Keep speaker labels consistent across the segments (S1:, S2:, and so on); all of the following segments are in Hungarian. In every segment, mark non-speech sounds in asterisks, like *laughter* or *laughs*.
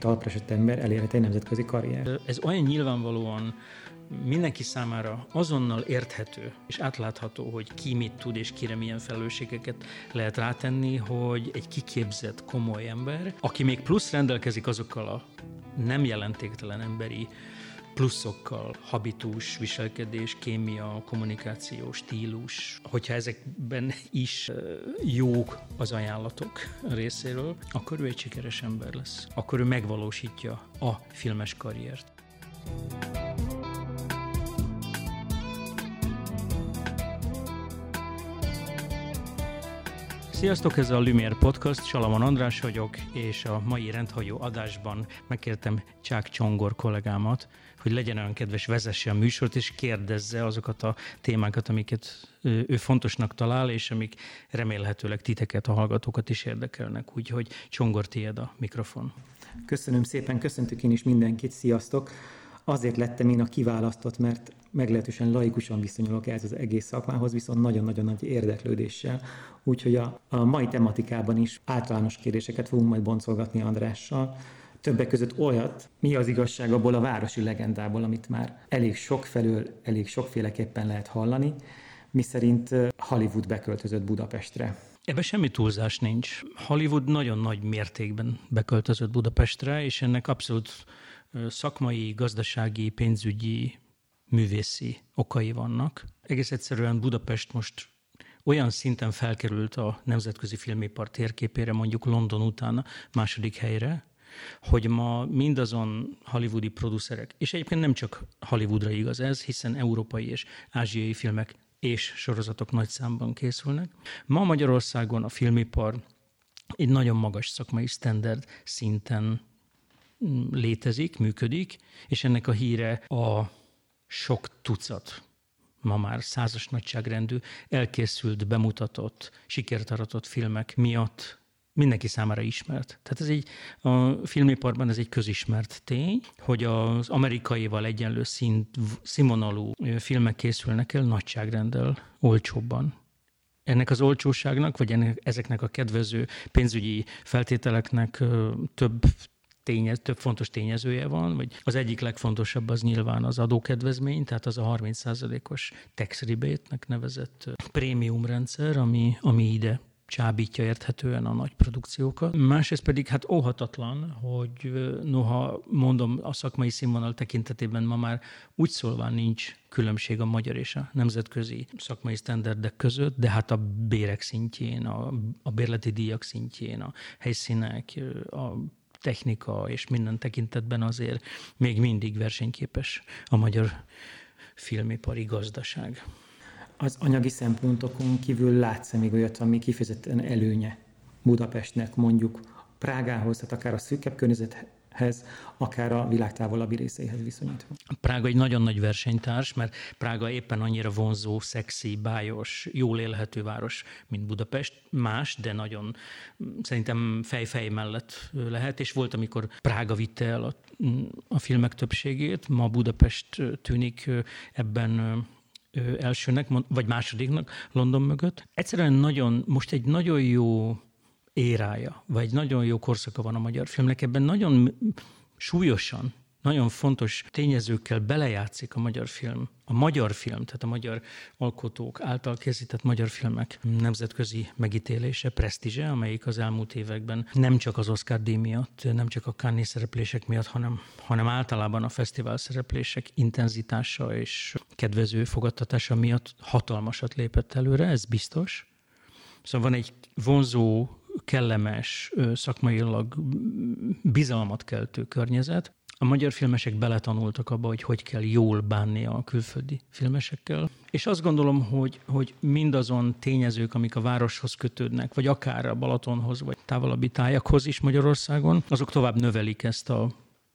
S1: talpresett ember elérhet egy nemzetközi karrier.
S2: Ez olyan nyilvánvalóan mindenki számára azonnal érthető és átlátható, hogy ki mit tud és kire milyen felelősségeket lehet rátenni, hogy egy kiképzett, komoly ember, aki még plusz rendelkezik azokkal a nem jelentéktelen emberi pluszokkal, habitus, viselkedés, kémia, kommunikáció, stílus, hogyha ezekben is jók az ajánlatok részéről, akkor ő egy sikeres ember lesz. Akkor ő megvalósítja a filmes karriert. Sziasztok, ez a Lumière Podcast, Salamon András vagyok, és a mai rendhagyó adásban megkértem Csák Csongor kollégámat, hogy legyen olyan kedves, vezesse a műsort, és kérdezze azokat a témákat, amiket ő fontosnak talál, és amik remélhetőleg titeket, a hallgatókat is érdekelnek. Úgyhogy Csongor, tiéd a mikrofon.
S1: Köszönöm szépen, köszöntök én is mindenkit, sziasztok! Azért lettem én a kiválasztott, mert meglehetősen laikusan viszonyulok ehhez az egész szakmához, viszont nagyon-nagyon nagy érdeklődéssel. Úgyhogy a, a mai tematikában is általános kérdéseket fogunk majd boncolgatni Andrással. Többek között olyat, mi az igazság abból a városi legendából, amit már elég sok felől, elég sokféleképpen lehet hallani, miszerint Hollywood beköltözött Budapestre.
S2: Ebben semmi túlzás nincs. Hollywood nagyon nagy mértékben beköltözött Budapestre, és ennek abszolút szakmai, gazdasági, pénzügyi, művészi okai vannak. Egész egyszerűen Budapest most olyan szinten felkerült a nemzetközi filmipar térképére, mondjuk London után második helyre, hogy ma mindazon hollywoodi producerek, és egyébként nem csak Hollywoodra igaz ez, hiszen európai és ázsiai filmek és sorozatok nagy számban készülnek. Ma Magyarországon a filmipar egy nagyon magas szakmai standard szinten létezik, működik, és ennek a híre a sok tucat, ma már százas nagyságrendű, elkészült, bemutatott, sikert aratott filmek miatt mindenki számára ismert. Tehát ez egy, a filmiparban ez egy közismert tény, hogy az amerikaival egyenlő szint, színvonalú filmek készülnek el nagyságrenddel, olcsóbban. Ennek az olcsóságnak, vagy ennek, ezeknek a kedvező pénzügyi feltételeknek több tényez, több fontos tényezője van, vagy az egyik legfontosabb az nyilván az adókedvezmény, tehát az a 30%-os tax rebate-nek nevezett prémium rendszer, ami, ami ide csábítja érthetően a nagy produkciókat. Másrészt pedig hát óhatatlan, hogy noha mondom a szakmai színvonal tekintetében ma már úgy szólván nincs különbség a magyar és a nemzetközi szakmai sztenderdek között, de hát a bérek szintjén, a, a bérleti díjak szintjén, a helyszínek, a technika és minden tekintetben azért még mindig versenyképes a magyar filmipari gazdaság.
S1: Az anyagi szempontokon kívül látsz még olyat, ami kifejezetten előnye Budapestnek, mondjuk Prágához, tehát akár a szűkebb környezet hez, akár a világ távolabbi részeihez viszonyítva.
S2: Prága egy nagyon nagy versenytárs, mert Prága éppen annyira vonzó, szexi, bájos, jól élhető város, mint Budapest. Más, de nagyon szerintem fej-fej mellett lehet, és volt, amikor Prága vitte el a, a filmek többségét, ma Budapest tűnik ebben elsőnek, vagy másodiknak London mögött. Egyszerűen nagyon, most egy nagyon jó érája, vagy nagyon jó korszaka van a magyar filmnek, ebben nagyon súlyosan, nagyon fontos tényezőkkel belejátszik a magyar film. A magyar film, tehát a magyar alkotók által készített magyar filmek nemzetközi megítélése, presztízse, amelyik az elmúlt években nem csak az Oscar díj miatt, nem csak a Cannes szereplések miatt, hanem, hanem általában a fesztivál szereplések intenzitása és kedvező fogadtatása miatt hatalmasat lépett előre, ez biztos. Szóval van egy vonzó kellemes, szakmailag bizalmat keltő környezet. A magyar filmesek beletanultak abba, hogy hogy kell jól bánni a külföldi filmesekkel. És azt gondolom, hogy, hogy mindazon tényezők, amik a városhoz kötődnek, vagy akár a Balatonhoz, vagy távolabbi tájakhoz is Magyarországon, azok tovább növelik ezt a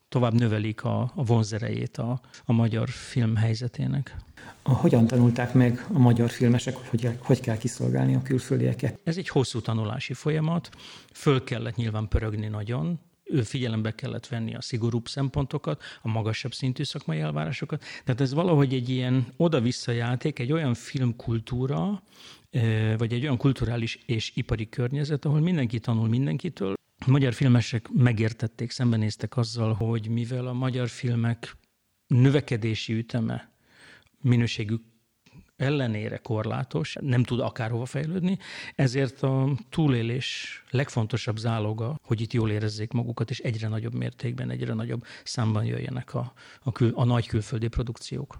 S2: tovább növelik a, a vonzerejét a, a magyar film helyzetének.
S1: Hogyan tanulták meg a magyar filmesek, hogy hogy, kell kiszolgálni a külföldieket?
S2: Ez egy hosszú tanulási folyamat. Föl kellett nyilván pörögni nagyon, ő figyelembe kellett venni a szigorúbb szempontokat, a magasabb szintű szakmai elvárásokat. Tehát ez valahogy egy ilyen oda-vissza játék, egy olyan filmkultúra, vagy egy olyan kulturális és ipari környezet, ahol mindenki tanul mindenkitől, magyar filmesek megértették, szembenéztek azzal, hogy mivel a magyar filmek növekedési üteme minőségük ellenére korlátos, nem tud akárhova fejlődni, ezért a túlélés legfontosabb záloga, hogy itt jól érezzék magukat, és egyre nagyobb mértékben, egyre nagyobb számban jöjjenek a, a, kül, a nagy külföldi produkciók.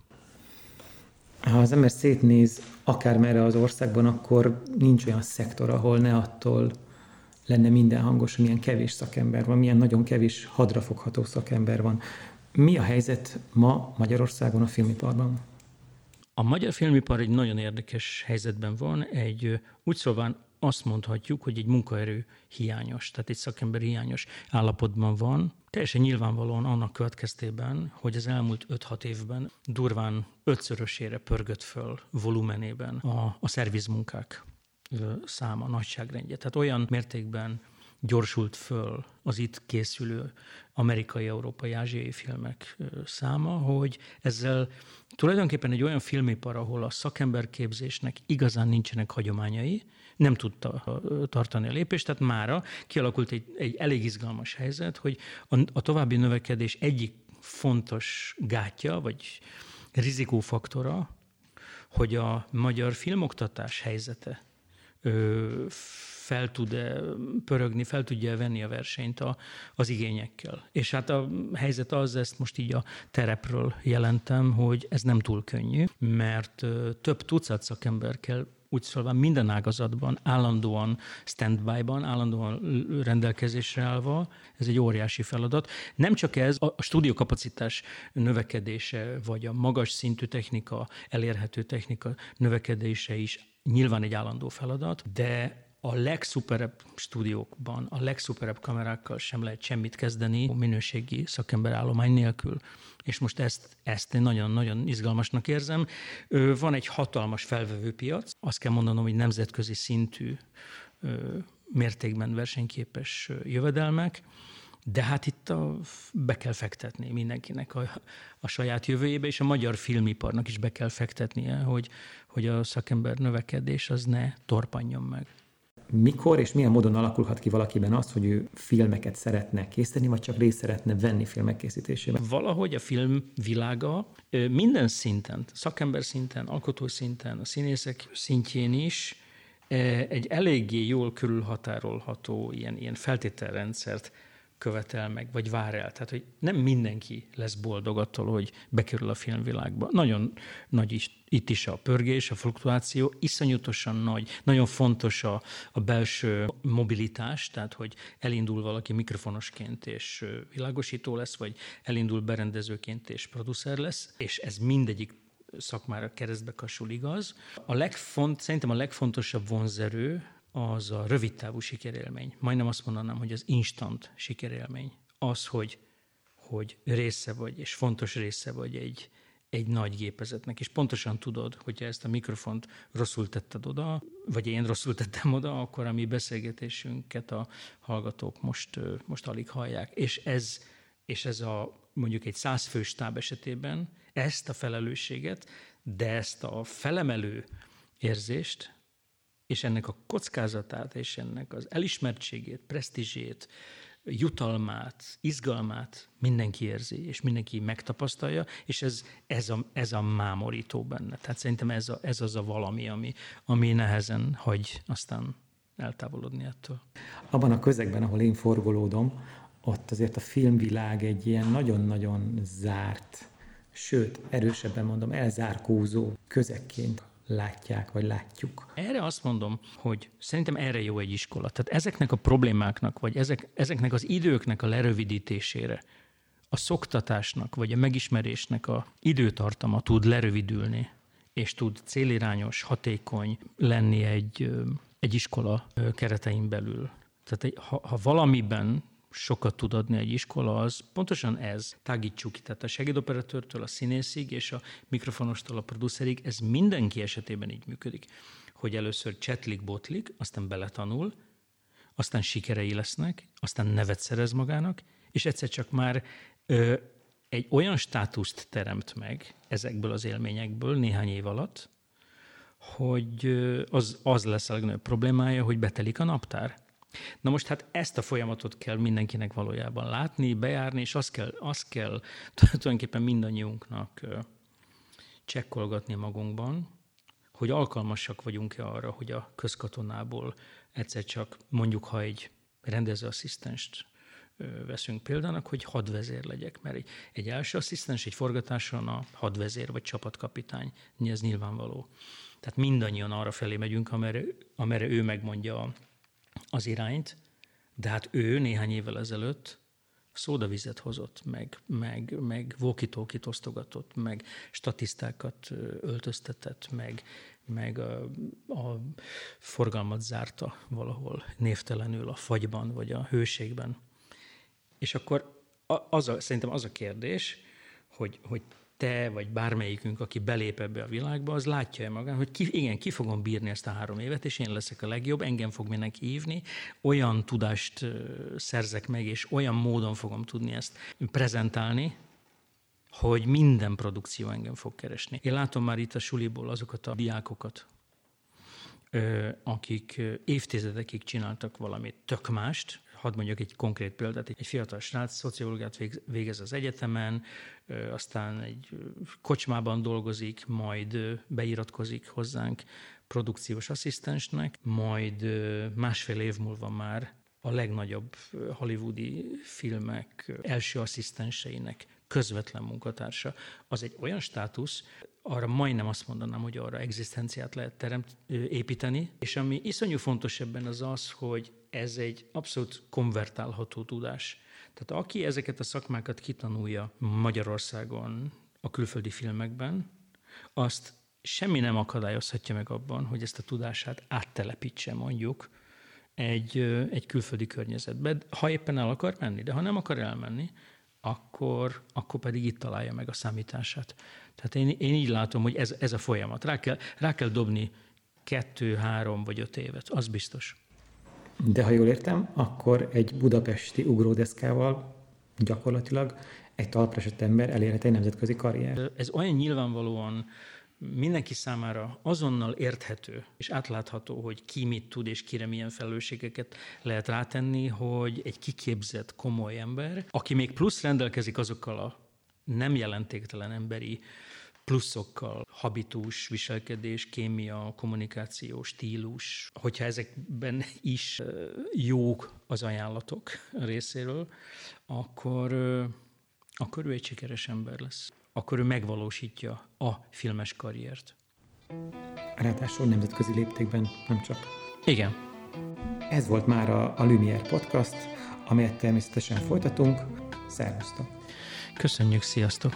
S1: Ha az ember szétnéz akármerre az országban, akkor nincs olyan szektor, ahol ne attól lenne minden hangos, milyen kevés szakember van, milyen nagyon kevés hadrafogható szakember van. Mi a helyzet ma Magyarországon a filmiparban?
S2: A magyar filmipar egy nagyon érdekes helyzetben van, egy úgy szóval azt mondhatjuk, hogy egy munkaerő hiányos, tehát egy szakember hiányos állapotban van. Teljesen nyilvánvalóan annak következtében, hogy az elmúlt 5-6 évben durván ötszörösére pörgött föl volumenében a, a szervizmunkák száma, nagyságrendje. Tehát olyan mértékben gyorsult föl az itt készülő amerikai, európai, ázsiai filmek száma, hogy ezzel tulajdonképpen egy olyan filmipar, ahol a szakemberképzésnek igazán nincsenek hagyományai, nem tudta tartani a lépést, tehát mára kialakult egy, egy elég izgalmas helyzet, hogy a, a további növekedés egyik fontos gátja, vagy rizikófaktora, hogy a magyar filmoktatás helyzete fel tud-e pörögni, fel tudja venni a versenyt a, az igényekkel. És hát a helyzet az, ezt most így a terepről jelentem, hogy ez nem túl könnyű, mert több tucat szakember kell úgy szólva minden ágazatban, állandóan standby-ban, állandóan rendelkezésre állva, ez egy óriási feladat. Nem csak ez, a stúdiókapacitás növekedése, vagy a magas szintű technika, elérhető technika növekedése is nyilván egy állandó feladat, de a legszuperebb stúdiókban, a legszuperebb kamerákkal sem lehet semmit kezdeni a minőségi szakemberállomány nélkül. És most ezt, ezt én nagyon-nagyon izgalmasnak érzem. Van egy hatalmas felvevő piac, azt kell mondanom, hogy nemzetközi szintű mértékben versenyképes jövedelmek, de hát itt a, be kell fektetni mindenkinek a, a saját jövőjébe, és a magyar filmiparnak is be kell fektetnie, hogy, hogy a szakember növekedés az ne torpanjon meg
S1: mikor és milyen módon alakulhat ki valakiben az, hogy ő filmeket szeretne készíteni, vagy csak részt szeretne venni filmek készítésében?
S2: Valahogy a film világa minden szinten, szakember szinten, alkotó szinten, a színészek szintjén is egy eléggé jól körülhatárolható ilyen, ilyen feltételrendszert követel meg, vagy vár el. Tehát, hogy nem mindenki lesz boldog attól, hogy bekerül a filmvilágba. Nagyon nagy is, itt is a pörgés, a fluktuáció, iszonyatosan nagy, nagyon fontos a, a belső mobilitás, tehát, hogy elindul valaki mikrofonosként és világosító lesz, vagy elindul berendezőként és producer lesz, és ez mindegyik szakmára keresztbe kasul igaz. A legfont, szerintem a legfontosabb vonzerő az a rövidtávú sikerélmény. Majdnem azt mondanám, hogy az instant sikerélmény. Az, hogy, hogy része vagy, és fontos része vagy egy, egy nagy gépezetnek, és pontosan tudod, hogyha ezt a mikrofont rosszul tetted oda, vagy én rosszul tettem oda, akkor a mi beszélgetésünket a hallgatók most, most alig hallják. És ez, és ez a mondjuk egy százfős táb esetében ezt a felelősséget, de ezt a felemelő érzést és ennek a kockázatát, és ennek az elismertségét, presztízsét, jutalmát, izgalmát mindenki érzi, és mindenki megtapasztalja, és ez, ez, a, ez a mámorító benne. Tehát szerintem ez, a, ez az a valami, ami, ami nehezen hagy aztán eltávolodni ettől.
S1: Abban a közegben, ahol én forgolódom, ott azért a filmvilág egy ilyen nagyon-nagyon zárt, sőt, erősebben mondom, elzárkózó közekként látják, vagy látjuk?
S2: Erre azt mondom, hogy szerintem erre jó egy iskola. Tehát ezeknek a problémáknak, vagy ezek, ezeknek az időknek a lerövidítésére, a szoktatásnak, vagy a megismerésnek a időtartama tud lerövidülni, és tud célirányos, hatékony lenni egy, egy iskola keretein belül. Tehát ha, ha valamiben sokat tud adni egy iskola, az pontosan ez. Tágítsuk ki, tehát a segédoperatőrtől a színészig és a mikrofonostól a producerig, ez mindenki esetében így működik, hogy először csetlik, botlik, aztán beletanul, aztán sikerei lesznek, aztán nevet szerez magának, és egyszer csak már ö, egy olyan státuszt teremt meg ezekből az élményekből néhány év alatt, hogy az, az lesz a legnagyobb problémája, hogy betelik a naptár Na most hát ezt a folyamatot kell mindenkinek valójában látni, bejárni, és azt kell, azt kell *laughs* tulajdonképpen mindannyiunknak csekkolgatni magunkban, hogy alkalmasak vagyunk-e arra, hogy a közkatonából egyszer csak mondjuk, ha egy rendezőasszisztenst veszünk példának, hogy hadvezér legyek, mert egy, egy első asszisztens egy forgatáson a hadvezér vagy csapatkapitány, ez nyilvánvaló. Tehát mindannyian arra felé megyünk, amerre, amerre ő megmondja az irányt, de hát ő néhány évvel ezelőtt szódavizet hozott, meg, meg, meg walkie osztogatott, meg statisztákat öltöztetett, meg, meg a, a forgalmat zárta valahol névtelenül a fagyban, vagy a hőségben. És akkor az a, szerintem az a kérdés, hogy, hogy te vagy bármelyikünk, aki belép ebbe a világba, az látja-e magán, hogy ki, igen, ki fogom bírni ezt a három évet, és én leszek a legjobb, engem fog mindenki hívni, olyan tudást szerzek meg, és olyan módon fogom tudni ezt prezentálni, hogy minden produkció engem fog keresni. Én látom már itt a suliból azokat a diákokat, akik évtizedekig csináltak valamit tök mást, hadd mondjak egy konkrét példát, egy fiatal srác szociológiát végez az egyetemen, aztán egy kocsmában dolgozik, majd beiratkozik hozzánk produkciós asszisztensnek, majd másfél év múlva már a legnagyobb hollywoodi filmek első asszisztenseinek közvetlen munkatársa. Az egy olyan státusz, arra majdnem azt mondanám, hogy arra egzisztenciát lehet teremt, építeni, és ami iszonyú fontos ebben az az, hogy ez egy abszolút konvertálható tudás. Tehát aki ezeket a szakmákat kitanulja Magyarországon, a külföldi filmekben, azt semmi nem akadályozhatja meg abban, hogy ezt a tudását áttelepítse mondjuk egy, egy külföldi környezetbe, ha éppen el akar menni, de ha nem akar elmenni, akkor, akkor pedig itt találja meg a számítását. Tehát én, én így látom, hogy ez, ez a folyamat. Rá kell, rá kell dobni kettő, három vagy öt évet, az biztos.
S1: De ha jól értem, akkor egy budapesti ugródeszkával gyakorlatilag egy talpresett ember elérhet egy nemzetközi karrier.
S2: Ez olyan nyilvánvalóan mindenki számára azonnal érthető és átlátható, hogy ki mit tud és kire milyen felelősségeket lehet rátenni, hogy egy kiképzett, komoly ember, aki még plusz rendelkezik azokkal a nem jelentéktelen emberi pluszokkal, habitus, viselkedés, kémia, kommunikáció, stílus, hogyha ezekben is jók az ajánlatok részéről, akkor, akkor ő egy sikeres ember lesz. Akkor ő megvalósítja a filmes karriert.
S1: Ráadásul nemzetközi léptékben nem csak.
S2: Igen.
S1: Ez volt már a, a Lumière Podcast, amelyet természetesen folytatunk. Szervusztok!
S2: Köszönjük, sziasztok!